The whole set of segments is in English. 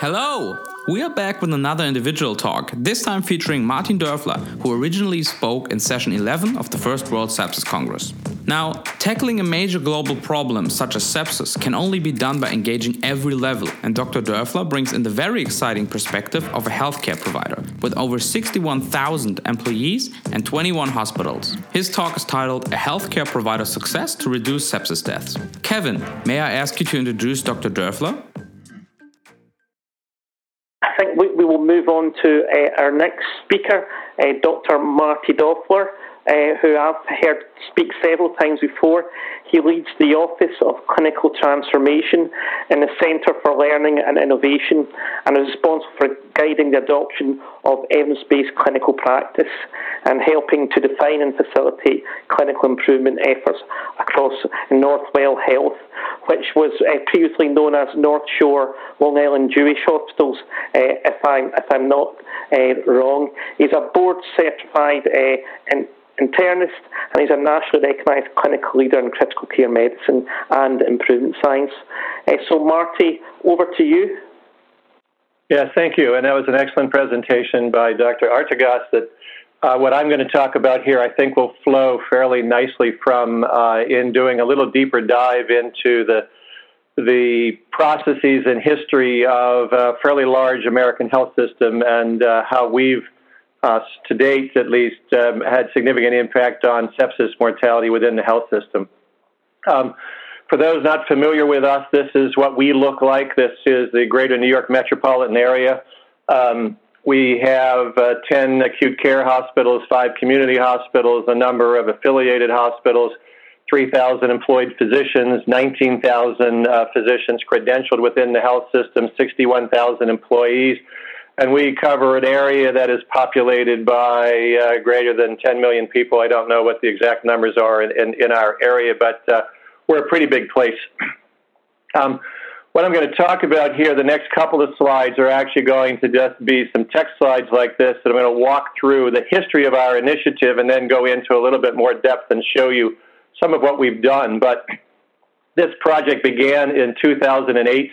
Hello! We are back with another individual talk, this time featuring Martin Dörfler, who originally spoke in session 11 of the First World Sepsis Congress. Now, tackling a major global problem such as sepsis can only be done by engaging every level, and Dr. Dörfler brings in the very exciting perspective of a healthcare provider with over 61,000 employees and 21 hospitals. His talk is titled A Healthcare Provider Success to Reduce Sepsis Deaths. Kevin, may I ask you to introduce Dr. Dörfler? I think we, we will move on to uh, our next speaker, uh, Dr. Marty Dörfler, uh, who I've heard speak several times before. He leads the Office of Clinical Transformation in the Centre for Learning and Innovation and is responsible for guiding the adoption of evidence based clinical practice and helping to define and facilitate clinical improvement efforts across Northwell Health, which was uh, previously known as North Shore Long Island Jewish Hospitals, uh, if, I'm, if I'm not uh, wrong. He's a board certified uh, in internist, and he's a nationally recognised clinical leader in critical care medicine and improvement science. Uh, so, Marty, over to you. Yes, thank you. And that was an excellent presentation by Dr. Artigas. That uh, what I'm going to talk about here, I think, will flow fairly nicely from uh, in doing a little deeper dive into the the processes and history of a fairly large American health system and uh, how we've uh, to date at least, um, had significant impact on sepsis mortality within the health system. Um, for those not familiar with us, this is what we look like. This is the greater New York metropolitan area. Um, we have uh, 10 acute care hospitals, five community hospitals, a number of affiliated hospitals, 3,000 employed physicians, 19,000 uh, physicians credentialed within the health system, 61,000 employees and we cover an area that is populated by uh, greater than 10 million people. I don't know what the exact numbers are in, in, in our area, but uh, we're a pretty big place. Um, what I'm going to talk about here, the next couple of slides are actually going to just be some text slides like this that I'm going to walk through the history of our initiative and then go into a little bit more depth and show you some of what we've done. But this project began in 2008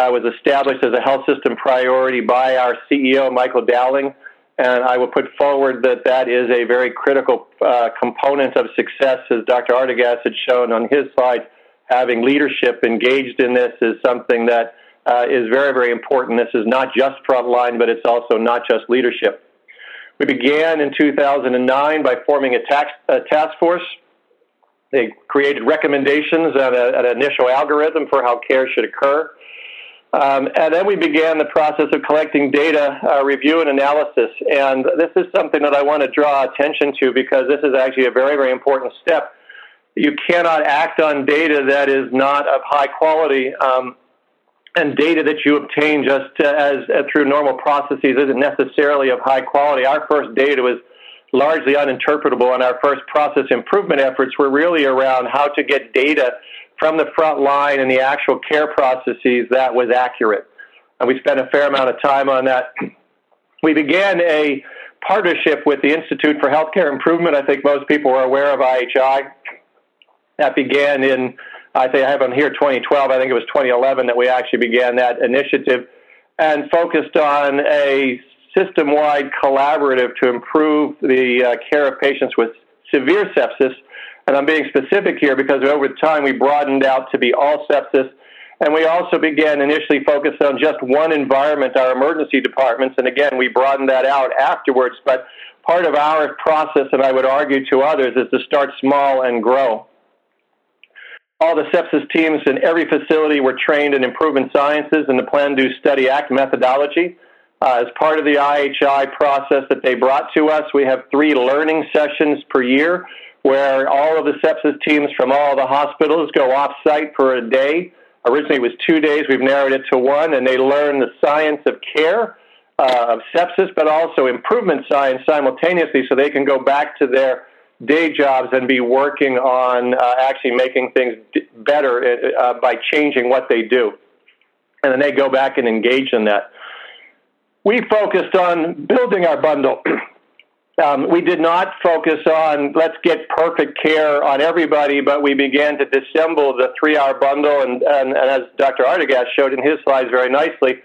uh, was established as a health system priority by our CEO, Michael Dowling. And I will put forward that that is a very critical uh, component of success, as Dr. Artigas had shown on his slide. Having leadership engaged in this is something that uh, is very, very important. This is not just frontline, but it's also not just leadership. We began in 2009 by forming a, tax, a task force. They created recommendations and an initial algorithm for how care should occur. Um, and then we began the process of collecting data, uh, review, and analysis. And this is something that I want to draw attention to because this is actually a very, very important step. You cannot act on data that is not of high quality, um, and data that you obtain just as uh, through normal processes isn't necessarily of high quality. Our first data was largely uninterpretable, and our first process improvement efforts were really around how to get data from the front line and the actual care processes that was accurate. And we spent a fair amount of time on that. We began a partnership with the Institute for Healthcare Improvement. I think most people are aware of IHI. That began in, I think I have on here 2012. I think it was 2011 that we actually began that initiative and focused on a system wide collaborative to improve the uh, care of patients with severe sepsis and I'm being specific here because over time we broadened out to be all sepsis. And we also began initially focused on just one environment, our emergency departments. And again, we broadened that out afterwards. But part of our process, and I would argue to others, is to start small and grow. All the sepsis teams in every facility were trained in improvement sciences and the Plan, Do, Study, Act methodology. Uh, as part of the IHI process that they brought to us, we have three learning sessions per year where all of the sepsis teams from all the hospitals go off site for a day. Originally, it was two days. We've narrowed it to one, and they learn the science of care uh, of sepsis, but also improvement science simultaneously, so they can go back to their day jobs and be working on uh, actually making things d- better uh, uh by changing what they do. And then they go back and engage in that. We focused on building our bundle. Um, we did not focus on let's get perfect care on everybody, but we began to dissemble the three hour bundle. And, and, and, as Dr. Artigas showed in his slides very nicely,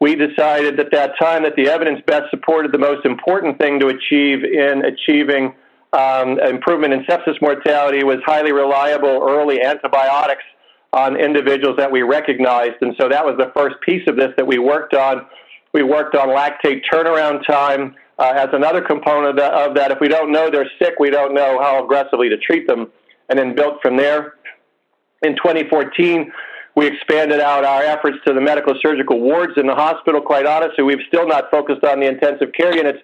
we decided at that time that the evidence best supported the most important thing to achieve in achieving um, improvement in sepsis mortality was highly reliable early antibiotics on individuals that we recognized. And so that was the first piece of this that we worked on. We worked on lactate turnaround time uh, as another component of that. If we don't know they're sick, we don't know how aggressively to treat them, and then built from there. In 2014, we expanded out our efforts to the medical surgical wards in the hospital. Quite honestly, we've still not focused on the intensive care units.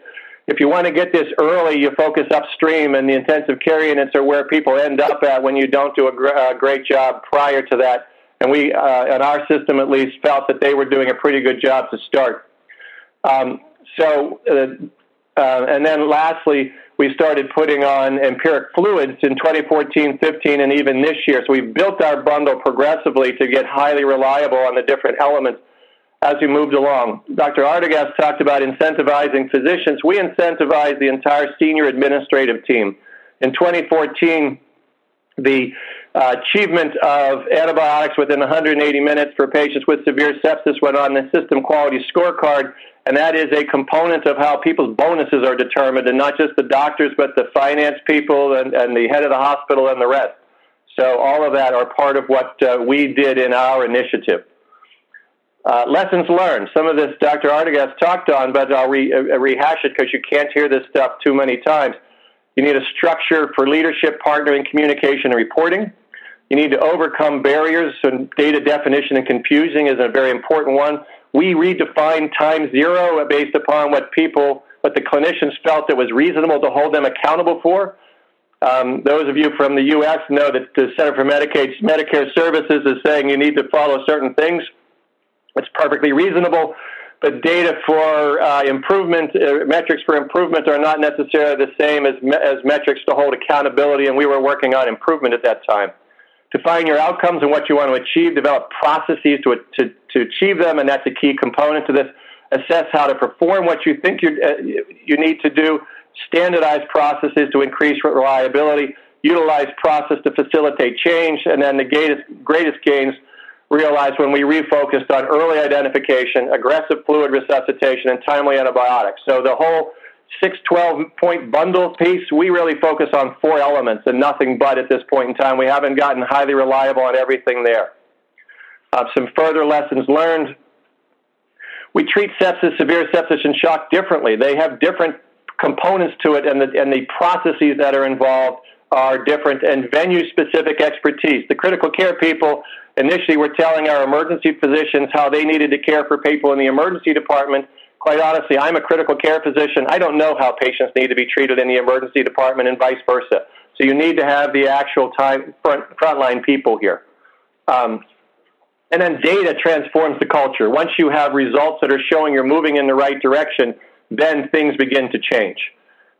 If you want to get this early, you focus upstream, and the intensive care units are where people end up at when you don't do a, gr- a great job prior to that. And we, uh, in our system at least, felt that they were doing a pretty good job to start. Um, so, uh, uh, and then lastly, we started putting on empiric fluids in 2014, 15, and even this year. So we've built our bundle progressively to get highly reliable on the different elements as we moved along. Dr. Artigas talked about incentivizing physicians. We incentivize the entire senior administrative team. In 2014, the uh, achievement of antibiotics within 180 minutes for patients with severe sepsis went on the system quality scorecard and that is a component of how people's bonuses are determined, and not just the doctors, but the finance people and, and the head of the hospital and the rest. So all of that are part of what uh, we did in our initiative. Uh, lessons learned. Some of this Dr. Artigas talked on, but I'll re- uh, rehash it because you can't hear this stuff too many times. You need a structure for leadership, partnering, communication, and reporting. You need to overcome barriers, and data definition and confusing is a very important one we redefined time zero based upon what people, what the clinicians felt it was reasonable to hold them accountable for. Um, those of you from the U.S. know that the Center for Medicaid, Medicare Services is saying you need to follow certain things. It's perfectly reasonable, but data for uh, improvement, uh, metrics for improvement, are not necessarily the same as, me- as metrics to hold accountability, and we were working on improvement at that time define your outcomes and what you want to achieve, develop processes to, to, to achieve them, and that's a key component to this. Assess how to perform what you think you, uh, you need to do, standardize processes to increase reliability, utilize process to facilitate change, and then the greatest, greatest gains realized when we refocused on early identification, aggressive fluid resuscitation, and timely antibiotics. So the whole 612 point bundle piece, we really focus on four elements and nothing but at this point in time. We haven't gotten highly reliable on everything there. Uh, some further lessons learned. We treat sepsis, severe sepsis, and shock differently. They have different components to it, and the, and the processes that are involved are different, and venue specific expertise. The critical care people initially were telling our emergency physicians how they needed to care for people in the emergency department quite honestly, I'm a critical care physician. I don't know how patients need to be treated in the emergency department and vice versa. So you need to have the actual time front frontline people here. Um, and then data transforms the culture. Once you have results that are showing you're moving in the right direction, then things begin to change.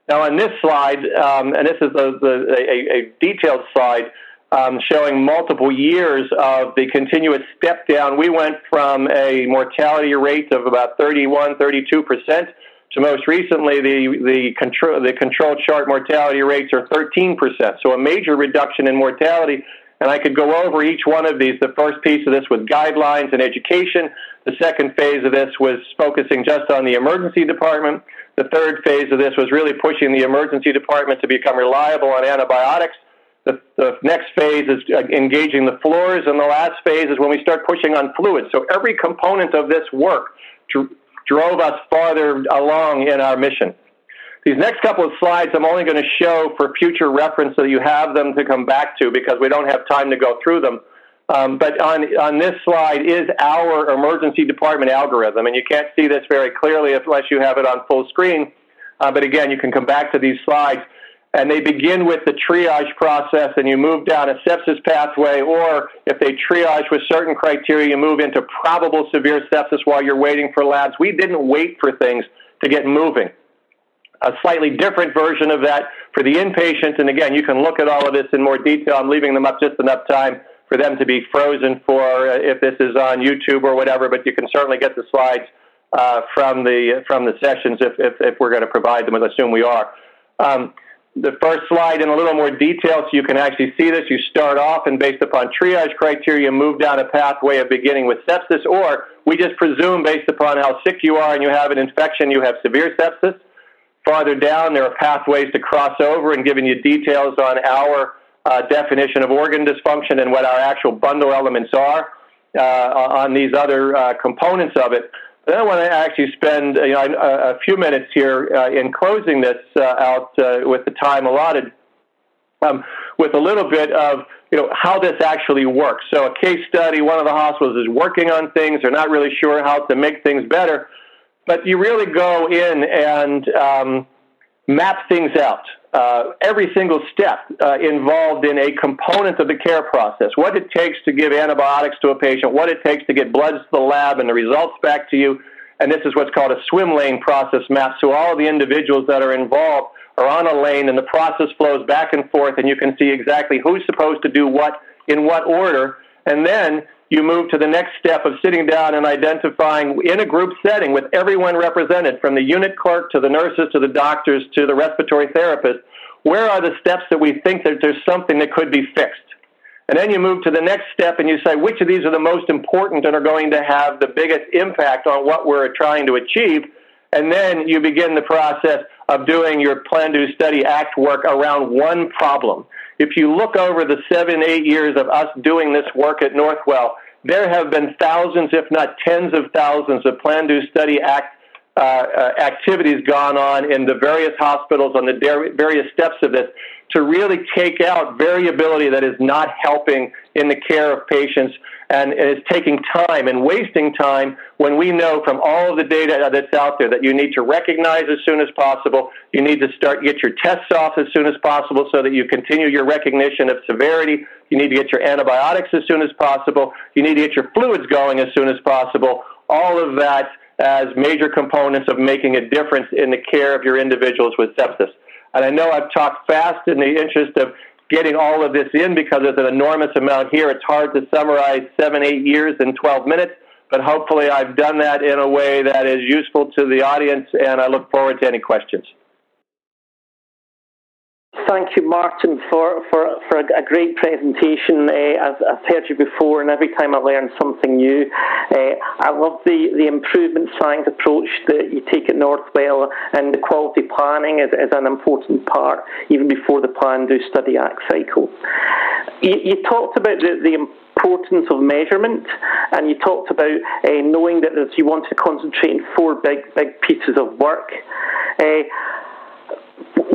Now, on this slide, um, and this is a, a, a detailed slide, um, showing multiple years of the continuous step down. We went from a mortality rate of about 31, 32 percent to most recently the the control the control chart mortality rates are 13 percent. So a major reduction in mortality. And I could go over each one of these. The first piece of this was guidelines and education. The second phase of this was focusing just on the emergency department. The third phase of this was really pushing the emergency department to become reliable on antibiotics. The, the next phase is uh, engaging the floors, and the last phase is when we start pushing on fluids. So every component of this work dr- drove us farther along in our mission. These next couple of slides I'm only going to show for future reference so you have them to come back to because we don't have time to go through them. Um, but on, on this slide is our emergency department algorithm, and you can't see this very clearly unless you have it on full screen. Uh, but again, you can come back to these slides and they begin with the triage process and you move down a sepsis pathway, or if they triage with certain criteria, you move into probable severe sepsis while you're waiting for labs. We didn't wait for things to get moving. A slightly different version of that for the inpatient, and again, you can look at all of this in more detail. I'm leaving them up just enough time for them to be frozen for uh, if this is on YouTube or whatever, but you can certainly get the slides uh, from the from the sessions if, if, if we're going to provide them, as I assume we are. Um, the first slide in a little more detail so you can actually see this. You start off and based upon triage criteria, move down a pathway of beginning with sepsis, or we just presume based upon how sick you are and you have an infection, you have severe sepsis. Farther down, there are pathways to cross over and giving you details on our uh, definition of organ dysfunction and what our actual bundle elements are uh, on these other uh, components of it. But Then I want to actually spend you know, a, a few minutes here uh, in closing this uh, out uh, with the time allotted um, with a little bit of you know how this actually works. So a case study, one of the hospitals is working on things, they're not really sure how to make things better, but you really go in and um, map things out. Uh, every single step uh, involved in a component of the care process. What it takes to give antibiotics to a patient, what it takes to get bloods to the lab and the results back to you. And this is what's called a swim lane process map. So all the individuals that are involved are on a lane and the process flows back and forth and you can see exactly who's supposed to do what in what order. And then you move to the next step of sitting down and identifying in a group setting with everyone represented, from the unit clerk to the nurses to the doctors to the respiratory therapist, where are the steps that we think that there's something that could be fixed? And then you move to the next step and you say, which of these are the most important and are going to have the biggest impact on what we're trying to achieve? And then you begin the process of doing your plan, do, study, act work around one problem. If you look over the seven, eight years of us doing this work at Northwell, there have been thousands, if not tens of thousands, of plan, do, study, act uh, uh, activities gone on in the various hospitals on the various steps of this to really take out variability that is not helping in the care of patients and is taking time and wasting time when we know from all of the data that's out there that you need to recognize as soon as possible. You need to start get your tests off as soon as possible so that you continue your recognition of severity. You need to get your antibiotics as soon as possible. You need to get your fluids going as soon as possible. All of that as major components of making a difference in the care of your individuals with sepsis. And I know I've talked fast in the interest of getting all of this in because there's an enormous amount here. It's hard to summarize seven, eight years in 12 minutes, but hopefully I've done that in a way that is useful to the audience, and I look forward to any questions. Thank you, Martin, for, for, for a, great presentation. Uh, I've, I've, heard you before, and every time I learn something new, uh, I love the, the improvement science approach that you take at Northwell, and the quality planning is, is an important part, even before the plan do study act cycle. You, you talked about the, the importance of measurement, and you talked about uh, knowing that you want to concentrate in four big, big pieces of work. Uh,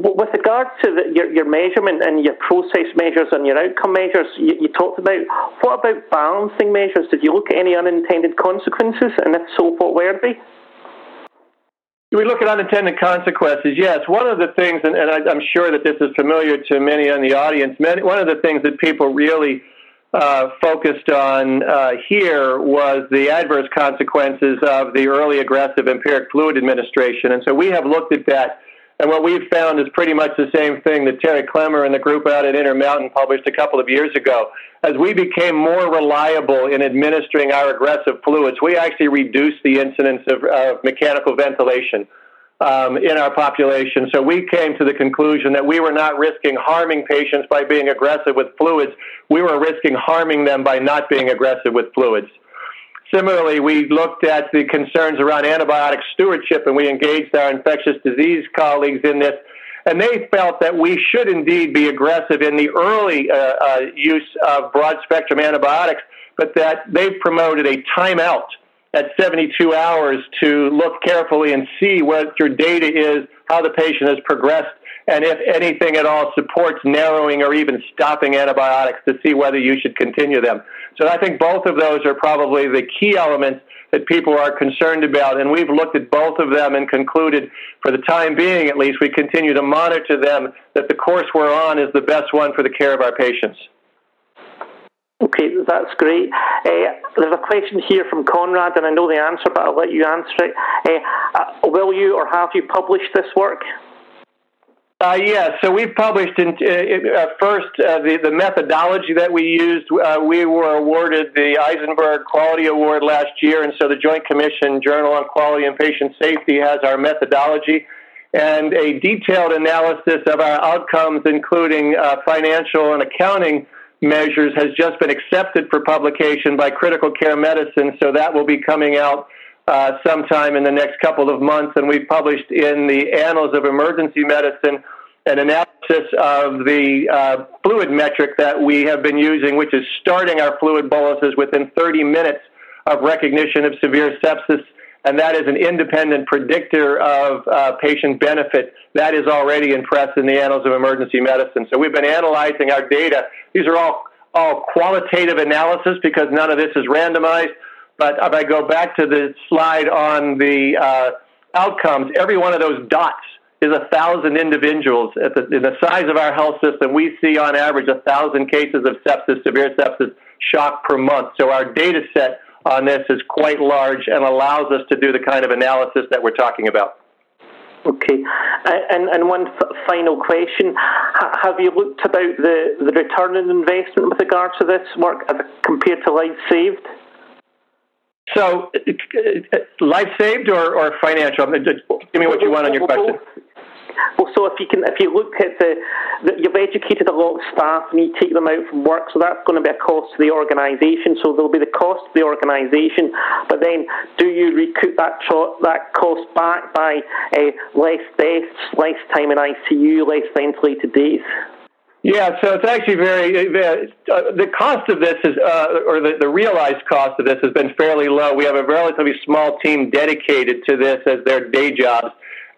with regard to the, your, your measurement and your process measures and your outcome measures, you, you, talked about what about balancing measures? Did you look at any unintended consequences, and if so, what were they? We look at unintended consequences. Yes, one of the things, and, and I, am sure that this is familiar to many in the audience. Many, one of the things that people really uh, focused on uh, here was the adverse consequences of the early aggressive empiric fluid administration, and so we have looked at that and what we've found is pretty much the same thing that Terry Clemmer and the group out at Intermountain published a couple of years ago. As we became more reliable in administering our aggressive fluids, we actually reduced the incidence of mechanical ventilation um, in our population. So we came to the conclusion that we were not risking harming patients by being aggressive with fluids. We were risking harming them by not being aggressive with fluids. Similarly, we looked at the concerns around antibiotic stewardship and we engaged our infectious disease colleagues in this. And they felt that we should indeed be aggressive in the early uh, uh, use of broad spectrum antibiotics, but that they promoted a timeout at 72 hours to look carefully and see what your data is, how the patient has progressed, and if anything at all supports narrowing or even stopping antibiotics to see whether you should continue them. So I think both of those are probably the key elements that people are concerned about. And we've looked at both of them and concluded, for the time being at least, we continue to monitor them, that the course we're on is the best one for the care of our patients. Okay, that's great. Uh, there's a question here from Conrad, and I know the answer, but I'll let you answer it. Uh, uh, will you or have you published this work? Uh, yeah, so we've published in, uh, uh, first uh, the, the methodology that we used. Uh, we were awarded the Eisenberg Quality Award last year, and so the Joint Commission Journal on Quality and Patient Safety has our methodology. and a detailed analysis of our outcomes, including uh, financial and accounting measures, has just been accepted for publication by Critical Care Medicine. So that will be coming out uh, sometime in the next couple of months. And we've published in the Annals of Emergency Medicine an analysis of the uh, fluid metric that we have been using, which is starting our fluid boluses within 30 minutes of recognition of severe sepsis and that is an independent predictor of uh, patient benefit. That is already in press in the Annals of Emergency Medicine. So we've been analyzing our data. These are all, all qualitative analysis because none of this is randomized. But if I go back to the slide on the uh, outcomes, every one of those dots is a thousand individuals. At the, in the size of our health system, we see on average a thousand cases of sepsis, severe sepsis shock per month. So our data set on this is quite large and allows us to do the kind of analysis that we're talking about. Okay, and and one f- final question: Have you looked about the, the return on investment with regard to this work compared to life saved? So, life saved or, or financial? Give me what you want on your question. Well, so if you can, if you look at the, the, you've educated a lot of staff and you take them out from work, so that's going to be a cost to the organisation. So there'll be the cost to the organisation, but then do you recoup that cho- that cost back by uh, less deaths, less time in ICU, less ventilated days? Yeah, so it's actually very uh, the cost of this is, uh, or the, the realized cost of this has been fairly low. We have a relatively small team dedicated to this as their day jobs.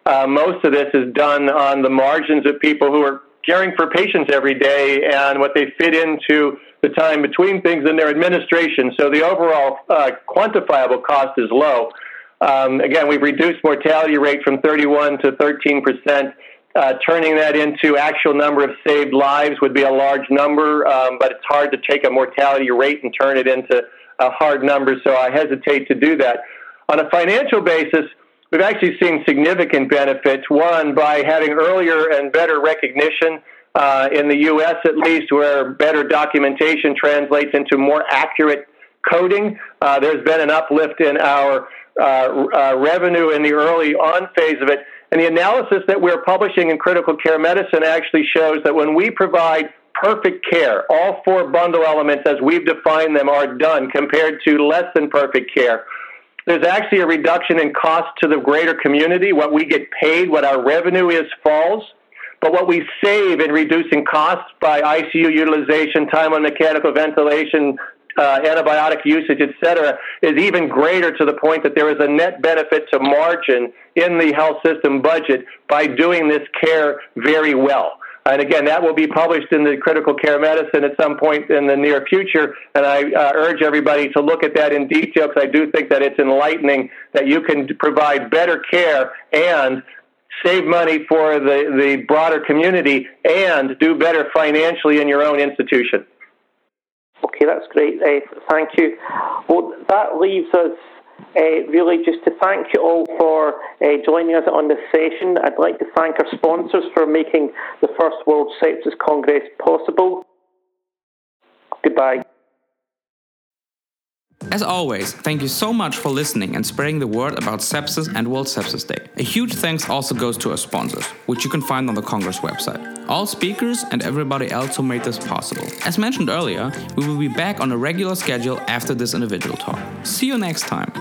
Uh, most of this is done on the margins of people who are caring for patients every day and what they fit into the time between things in their administration. So the overall uh, quantifiable cost is low. Um, again, we've reduced mortality rate from 31 to 13 percent. Uh, turning that into actual number of saved lives would be a large number, um, but it's hard to take a mortality rate and turn it into a hard number. So I hesitate to do that. On a financial basis, We've actually seen significant benefits. One, by having earlier and better recognition uh, in the U.S., at least, where better documentation translates into more accurate coding. Uh, there's been an uplift in our uh, uh revenue in the early on phase of it. And the analysis that we're publishing in Critical Care Medicine actually shows that when we provide perfect care, all four bundle elements as we've defined them are done compared to less than perfect care there's actually a reduction in cost to the greater community. What we get paid, what our revenue is, falls. But what we save in reducing costs by ICU utilization, time on mechanical ventilation, uh, antibiotic usage, et cetera, is even greater to the point that there is a net benefit to margin in the health system budget by doing this care very well. And again, that will be published in the Critical Care Medicine at some point in the near future. And I uh, urge everybody to look at that in detail because I do think that it's enlightening that you can provide better care and save money for the, the broader community and do better financially in your own institution. Okay, that's great. Uh, thank you. Well, that leaves us uh, really just to thank you all for uh, joining us on this session. I'd like to thank our sponsors for making the First World Sepsis Congress possible. Goodbye. As always, thank you so much for listening and spreading the word about sepsis and World Sepsis Day. A huge thanks also goes to our sponsors, which you can find on the Congress website. All speakers and everybody else who made this possible. As mentioned earlier, we will be back on a regular schedule after this individual talk. See you next time.